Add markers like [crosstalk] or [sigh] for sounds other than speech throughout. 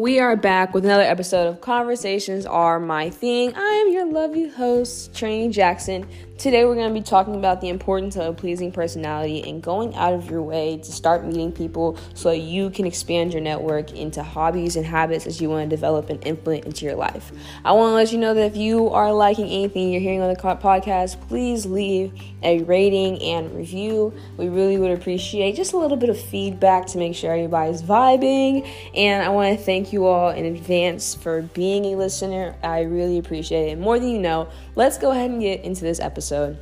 We are back with another episode of Conversations Are My Thing. I am your lovely host, Trini Jackson. Today, we're going to be talking about the importance of a pleasing personality and going out of your way to start meeting people so you can expand your network into hobbies and habits that you want to develop and implement into your life. I want to let you know that if you are liking anything you're hearing on the podcast, please leave a rating and review. We really would appreciate just a little bit of feedback to make sure everybody's vibing. And I want to thank you all in advance for being a listener. I really appreciate it. More than you know, let's go ahead and get into this episode.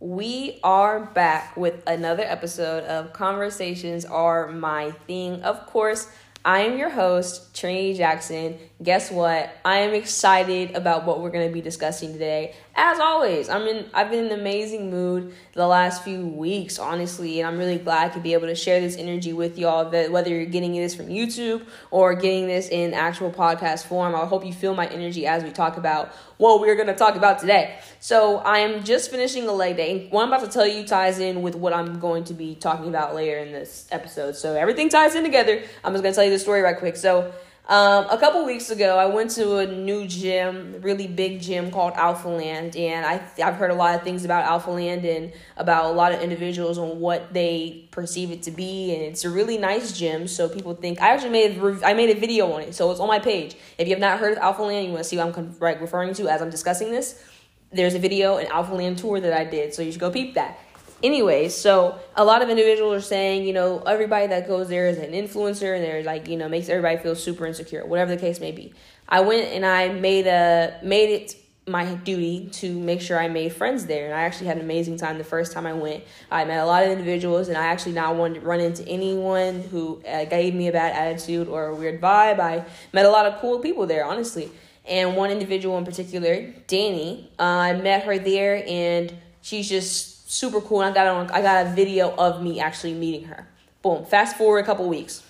We are back with another episode of Conversations Are My Thing. Of course, I am your host, Trini Jackson. Guess what? I am excited about what we're going to be discussing today. As always, I'm in I've been in an amazing mood the last few weeks, honestly, and I'm really glad to be able to share this energy with y'all that whether you're getting this from YouTube or getting this in actual podcast form. I hope you feel my energy as we talk about what we're going to talk about today. So, I am just finishing a leg day. What I'm about to tell you ties in with what I'm going to be talking about later in this episode. So, everything ties in together. I'm just going to tell you the story right quick. So, um, a couple weeks ago, I went to a new gym, really big gym called Alphaland, and I I've heard a lot of things about Alphaland and about a lot of individuals on what they perceive it to be, and it's a really nice gym. So people think I actually made a, I made a video on it, so it's on my page. If you have not heard of Alphaland, you want to see what I'm right, referring to as I'm discussing this. There's a video, an Alphaland tour that I did, so you should go peep that. Anyways, so a lot of individuals are saying, you know, everybody that goes there is an influencer and they're like, you know, makes everybody feel super insecure, whatever the case may be. I went and I made a made it my duty to make sure I made friends there. And I actually had an amazing time the first time I went. I met a lot of individuals, and I actually not wanted to run into anyone who uh, gave me a bad attitude or a weird vibe. I met a lot of cool people there, honestly. And one individual in particular, Danny, uh, I met her there, and she's just super cool. And I got on, I got a video of me actually meeting her. Boom. Fast forward a couple weeks.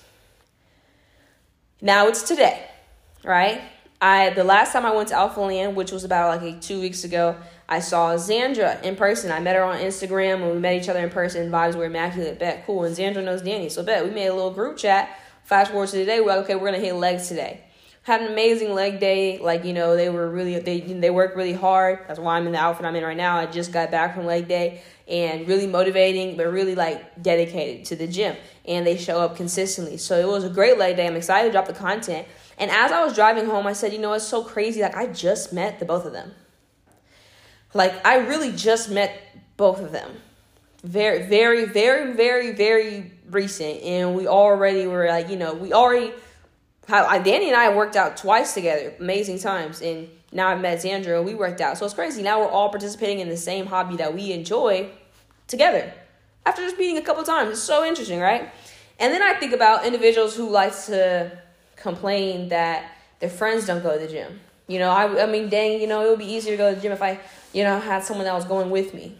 Now it's today, right? I the last time I went to Alphaland, which was about like two weeks ago, I saw Xandra in person. I met her on Instagram when we met each other in person. Vibes were immaculate. Bet cool. And Xandra knows Danny, so bet we made a little group chat. Fast forward to today. Well, okay, we're gonna hit legs today had an amazing leg day. Like you know, they were really they they worked really hard. That's why I'm in the outfit I'm in right now. I just got back from leg day and really motivating, but really like dedicated to the gym. And they show up consistently. So it was a great leg day. I'm excited to drop the content. And as I was driving home, I said, you know, it's so crazy. Like I just met the both of them. Like I really just met both of them. Very, very, very, very, very recent. And we already were like, you know, we already how Danny and I worked out twice together, amazing times, and now I've met Xandra. We worked out, so it's crazy. Now we're all participating in the same hobby that we enjoy together after just meeting a couple times. It's so interesting, right? And then I think about individuals who like to complain that their friends don't go to the gym. You know, I, I mean, dang, you know, it would be easier to go to the gym if I, you know, had someone that was going with me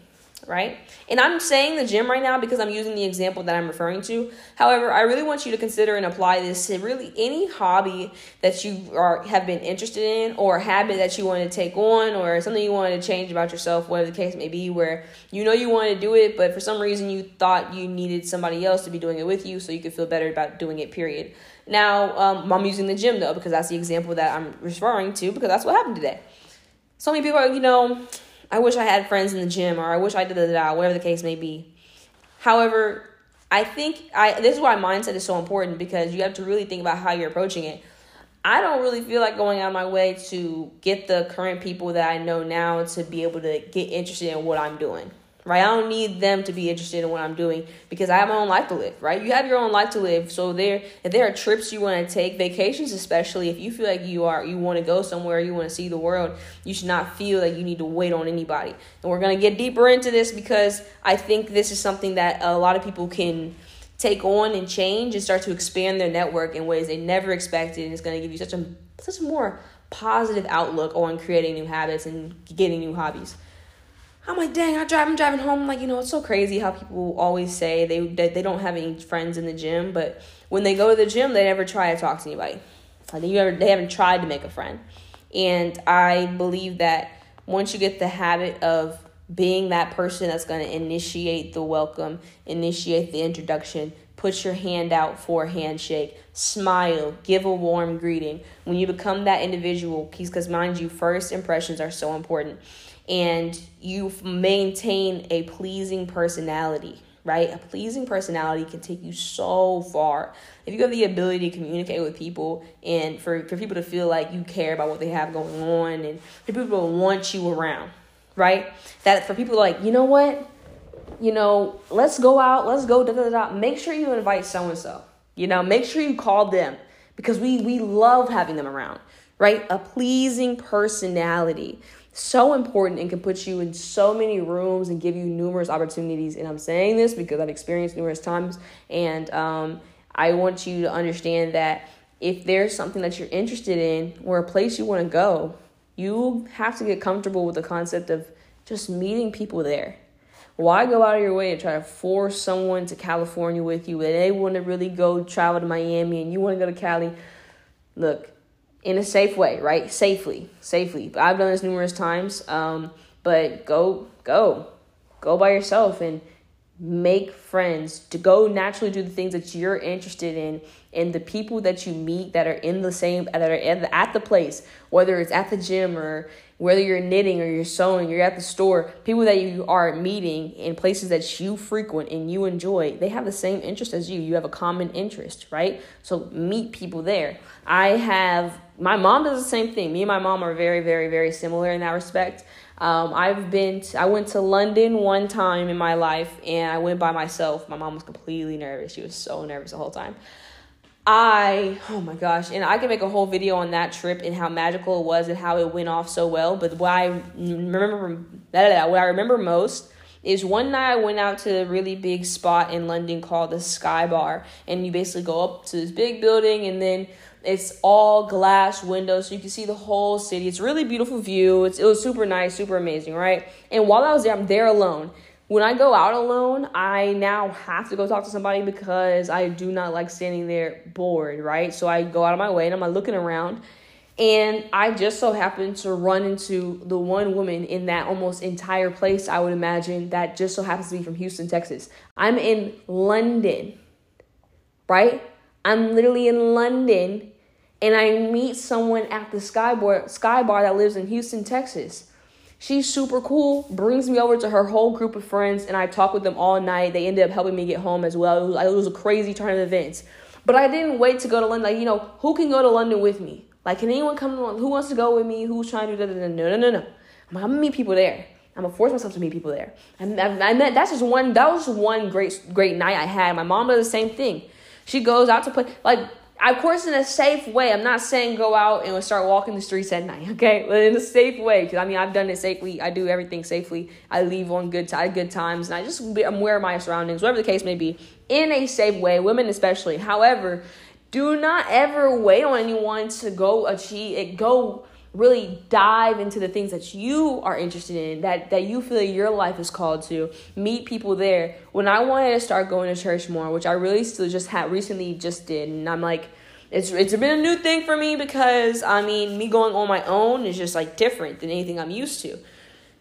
right? And I'm saying the gym right now because I'm using the example that I'm referring to. However, I really want you to consider and apply this to really any hobby that you are have been interested in or habit that you want to take on or something you want to change about yourself, whatever the case may be, where you know you want to do it, but for some reason you thought you needed somebody else to be doing it with you so you could feel better about doing it, period. Now, um, I'm using the gym though because that's the example that I'm referring to because that's what happened today. So many people are, you know, I wish I had friends in the gym or I wish I did that, whatever the case may be. However, I think I this is why mindset is so important because you have to really think about how you're approaching it. I don't really feel like going out of my way to get the current people that I know now to be able to get interested in what I'm doing right? I don't need them to be interested in what I'm doing because I have my own life to live, right? You have your own life to live. So there, if there are trips you want to take, vacations especially, if you feel like you are you want to go somewhere, you want to see the world, you should not feel like you need to wait on anybody. And we're gonna get deeper into this because I think this is something that a lot of people can take on and change and start to expand their network in ways they never expected, and it's gonna give you such a such a more positive outlook on creating new habits and getting new hobbies. I'm like, dang, I drive, I'm driving home. Like, you know, it's so crazy how people always say they, they they don't have any friends in the gym, but when they go to the gym, they never try to talk to anybody. Like you ever, they haven't tried to make a friend. And I believe that once you get the habit of being that person that's going to initiate the welcome, initiate the introduction, put your hand out for a handshake, smile, give a warm greeting. When you become that individual, because mind you, first impressions are so important, and you maintain a pleasing personality, right? A pleasing personality can take you so far. If you have the ability to communicate with people and for, for people to feel like you care about what they have going on and for people to want you around, right? That for people like, you know what? you know, let's go out, let's go, da da da. Make sure you invite so and so. You know, make sure you call them because we we love having them around, right? A pleasing personality. So important and can put you in so many rooms and give you numerous opportunities. And I'm saying this because I've experienced numerous times. And um, I want you to understand that if there's something that you're interested in or a place you want to go, you have to get comfortable with the concept of just meeting people there why go out of your way and try to force someone to California with you and they want to really go travel to Miami and you want to go to Cali? Look, in a safe way, right? Safely, safely. I've done this numerous times. Um, but go, go, go by yourself and make friends to go naturally do the things that you're interested in and the people that you meet that are in the same that are at the place whether it's at the gym or whether you're knitting or you're sewing, you're at the store, people that you are meeting in places that you frequent and you enjoy, they have the same interest as you. You have a common interest, right? So meet people there. I have, my mom does the same thing. Me and my mom are very, very, very similar in that respect. Um, I've been, to, I went to London one time in my life and I went by myself. My mom was completely nervous. She was so nervous the whole time. I oh my gosh, and I can make a whole video on that trip and how magical it was and how it went off so well. But what I remember, what I remember most is one night I went out to a really big spot in London called the Sky Bar, and you basically go up to this big building and then it's all glass windows, so you can see the whole city. It's really beautiful view. It's, it was super nice, super amazing, right? And while I was there, I'm there alone when I go out alone, I now have to go talk to somebody because I do not like standing there bored, right? So I go out of my way and I'm like looking around. And I just so happened to run into the one woman in that almost entire place, I would imagine, that just so happens to be from Houston, Texas. I'm in London, right? I'm literally in London and I meet someone at the Sky Bar, Sky Bar that lives in Houston, Texas. She's super cool, brings me over to her whole group of friends, and I talk with them all night. They ended up helping me get home as well. It was, it was a crazy turn of events. But I didn't wait to go to London. Like, you know, who can go to London with me? Like, can anyone come to Who wants to go with me? Who's trying to do that? No, no, no, no. I'm, gonna meet people there. I'm gonna force myself to meet people there. And I, I met, that's just one, that was one great, great night I had. My mom does the same thing. She goes out to play, like, of course, in a safe way. I'm not saying go out and start walking the streets at night, [laughs] okay? But in a safe way, because I mean, I've done it safely. I do everything safely. I leave on good t- good times, and I just I'm aware of my surroundings, whatever the case may be, in a safe way. Women especially. However, do not ever wait on anyone to go achieve it. go really dive into the things that you are interested in that that you feel your life is called to meet people there. When i wanted to start going to church more which i really still just had recently just did and i'm like it's it's been a new thing for me because i mean me going on my own is just like different than anything i'm used to.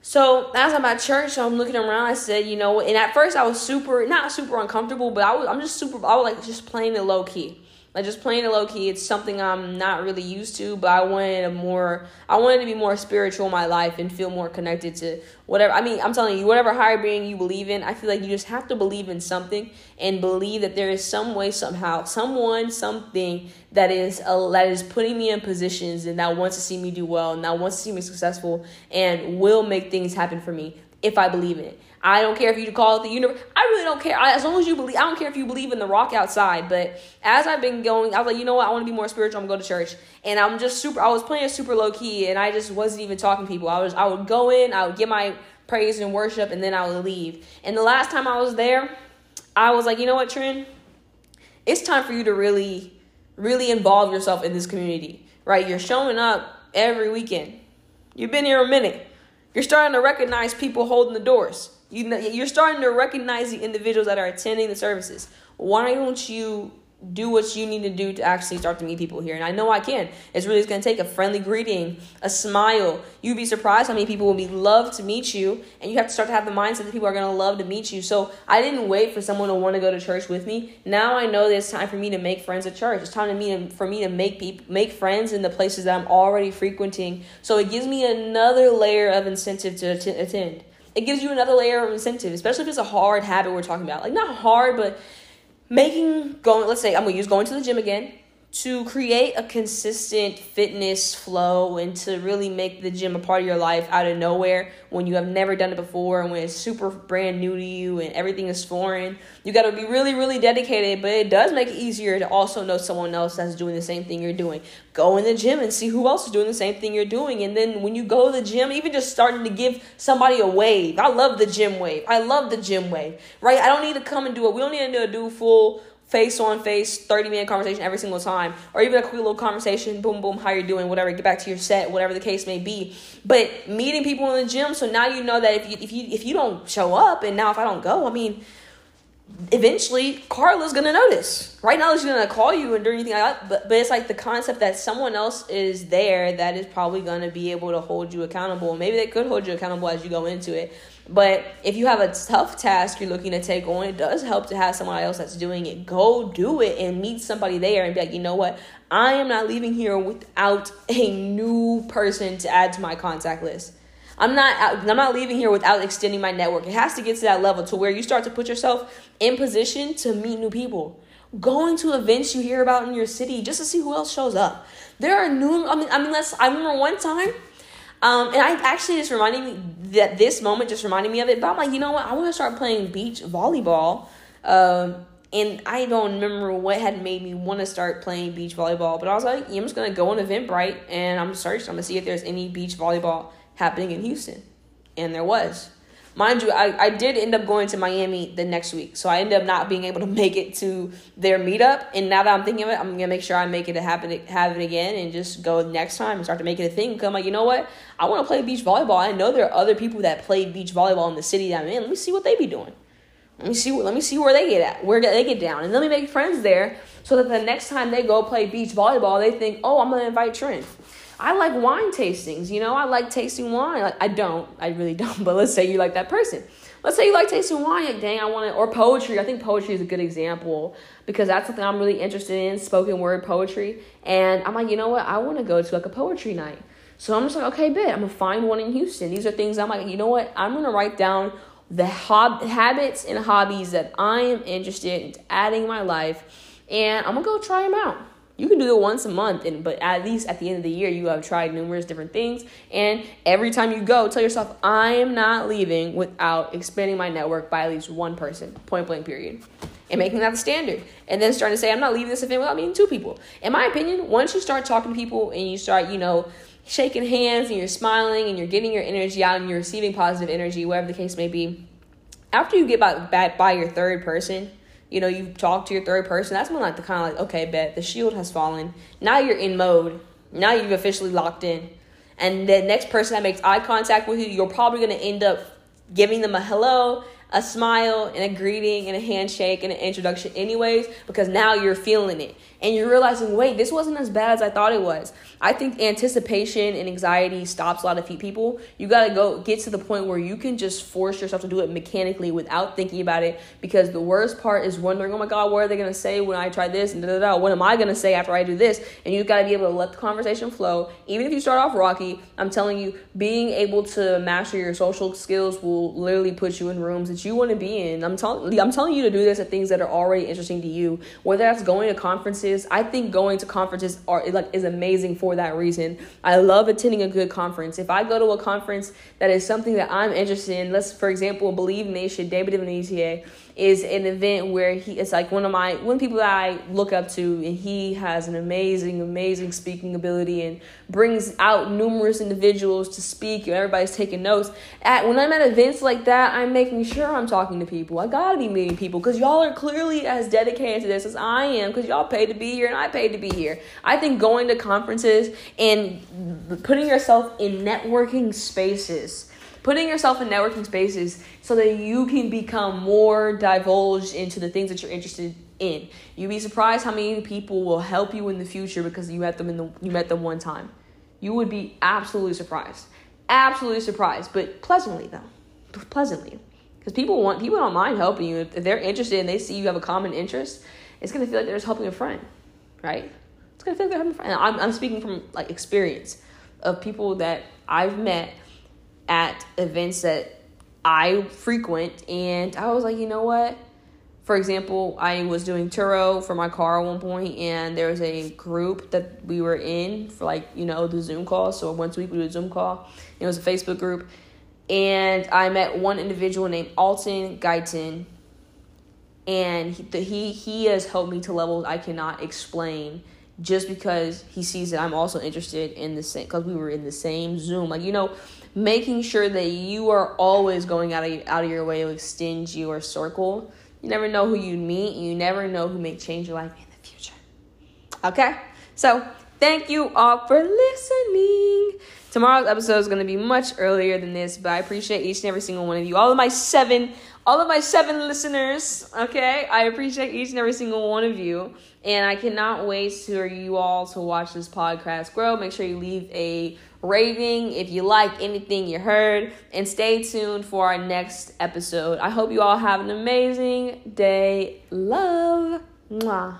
So as i'm at church i'm looking around i said you know and at first i was super not super uncomfortable but i was i'm just super i was like just playing it low key like just playing it low key, it's something I'm not really used to, but I wanted a more I wanted to be more spiritual in my life and feel more connected to whatever I mean, I'm telling you, whatever higher being you believe in, I feel like you just have to believe in something and believe that there is some way, somehow, someone, something that is uh, that is putting me in positions and that wants to see me do well and that wants to see me successful and will make things happen for me if I believe in it. I don't care if you call it the universe. I really don't care. I, as long as you believe, I don't care if you believe in the rock outside. But as I've been going, I was like, you know what? I want to be more spiritual. I'm going to church, and I'm just super. I was playing super low key, and I just wasn't even talking to people. I was. I would go in. I would get my praise and worship, and then I would leave. And the last time I was there, I was like, you know what, Trent? It's time for you to really, really involve yourself in this community. Right? You're showing up every weekend. You've been here a minute. You're starting to recognize people holding the doors. You know, you're starting to recognize the individuals that are attending the services. Why don't you do what you need to do to actually start to meet people here. And I know I can. It's really going to take a friendly greeting, a smile. You'd be surprised how many people will be love to meet you. And you have to start to have the mindset that people are going to love to meet you. So I didn't wait for someone to want to go to church with me. Now I know that it's time for me to make friends at church. It's time to me for me to make people make friends in the places that I'm already frequenting. So it gives me another layer of incentive to attend. It gives you another layer of incentive, especially if it's a hard habit we're talking about. Like not hard, but making going let's say i'm gonna use going to the gym again to create a consistent fitness flow and to really make the gym a part of your life out of nowhere when you have never done it before and when it's super brand new to you and everything is foreign. You got to be really, really dedicated, but it does make it easier to also know someone else that's doing the same thing you're doing. Go in the gym and see who else is doing the same thing you're doing. And then when you go to the gym, even just starting to give somebody a wave. I love the gym wave. I love the gym wave, right? I don't need to come and do it. We don't need to do full face on face, 30 minute conversation every single time, or even a quick little conversation, boom, boom, how you're doing, whatever, get back to your set, whatever the case may be. But meeting people in the gym, so now you know that if you if you if you don't show up and now if I don't go, I mean eventually Carla's gonna notice. Right now she's gonna call you and do anything like that. But but it's like the concept that someone else is there that is probably gonna be able to hold you accountable. Maybe they could hold you accountable as you go into it. But if you have a tough task you're looking to take on, it does help to have someone else that's doing it. Go do it and meet somebody there and be like, you know what? I am not leaving here without a new person to add to my contact list. I'm not I'm not leaving here without extending my network. It has to get to that level to where you start to put yourself in position to meet new people. Going to events you hear about in your city just to see who else shows up. There are new I mean I mean let's I remember one time um, and I actually just reminding me that this moment just reminded me of it. But I'm like, you know what? I want to start playing beach volleyball. Um, and I don't remember what had made me want to start playing beach volleyball. But I was like, yeah, I'm just gonna go on Eventbrite and I'm searching. I'm gonna see if there's any beach volleyball happening in Houston, and there was. Mind you, I, I did end up going to Miami the next week. So I ended up not being able to [laughs] make it to their meetup. And now that I'm thinking of it, I'm gonna make sure I make it happen have it again and just go next time and start to make it a thing. Cause I'm like, you know what? I wanna play beach volleyball. I know there are other people that play beach volleyball in the city that I'm in. Let me see what they be doing. Let me see let me see where they get at, where they get down. And let me make friends there so that the next time they go play beach volleyball, they think, oh, I'm gonna invite Trent. I like wine tastings, you know, I like tasting wine. Like I don't, I really [laughs] don't, but let's say you like that person. Let's say you like tasting wine, like dang, I want to or poetry. I think poetry is a good example because that's something I'm really interested in, spoken word poetry. And I'm like, you know what? I want to go to like a poetry night. So I'm just like, okay, bet I'm gonna find one in Houston. These are things I'm like, you know what? I'm gonna write down the hob- habits and hobbies that I am interested in adding in my life, and I'm gonna go try them out you can do it once a month and but at least at the end of the year you have tried numerous different things. And every time you go tell yourself i am not leaving without expanding my network by at least one person point blank period. And making that the standard. And then starting to say i'm not leaving this event without meeting two people. In my opinion once you start talking to people and you start you know shaking hands and you're smiling and you're getting your energy out and you're receiving positive energy whatever the case may be after you get by, by, by your third person you know, you talk to your third person, that's when like the kind of like, okay, bet the shield has fallen. Now you're in mode. Now you've officially locked in. And the next person that makes eye contact with you, you're probably gonna end up giving them a hello a smile and a greeting and a handshake and an introduction anyways because now you're feeling it and you're realizing wait this wasn't as bad as i thought it was i think anticipation and anxiety stops a lot of people you got to go get to the point where you can just force yourself to do it mechanically without thinking about it because the worst part is wondering oh my god what are they going to say when i try this and da, da, da. what am i going to say after i do this and you've got to be able to let the conversation flow even if you start off rocky i'm telling you being able to master your social skills will literally put you in rooms that you want to be in. I'm telling I'm telling you to do this at things that are already interesting to you. Whether that's going to conferences, I think going to conferences are like is amazing for that reason. I love attending a good conference. If I go to a conference that is something that I'm interested in, let's for example, Believe Nation, David Venetier is an event where he it's like one of my one people that I look up to and he has an amazing amazing speaking ability and brings out numerous individuals to speak and everybody's taking notes. At when I'm at events like that I'm making sure I'm talking to people. I gotta be meeting people because y'all are clearly as dedicated to this as I am because y'all paid to be here and I paid to be here. I think going to conferences and putting yourself in networking spaces putting yourself in networking spaces so that you can become more divulged into the things that you're interested in. You'd be surprised how many people will help you in the future because you met them in the you met them one time. You would be absolutely surprised. Absolutely surprised, but pleasantly though. Pleasantly. Because people want people don't mind helping you. If they're interested and they see you have a common interest, it's gonna feel like they're just helping a friend. Right? It's gonna feel like they're helping a friend. I'm I'm speaking from like experience of people that I've met at events that I frequent and I was like, you know what? For example, I was doing Turo for my car at one point, and there was a group that we were in for like you know the Zoom call. So once a week we do a Zoom call. It was a Facebook group, and I met one individual named Alton Guyton, and he he, he has helped me to levels I cannot explain. Just because he sees that I'm also interested in the same, because we were in the same Zoom, like you know, making sure that you are always going out of out of your way to extend your circle you never know who you meet. You never know who may change your life in the future. Okay? So, thank you all for listening. Tomorrow's episode is going to be much earlier than this, but I appreciate each and every single one of you. All of my seven, all of my seven listeners, okay? I appreciate each and every single one of you. And I cannot wait for you all to watch this podcast grow. Make sure you leave a rating if you like anything you heard. And stay tuned for our next episode. I hope you all have an amazing day. Love. Mwah.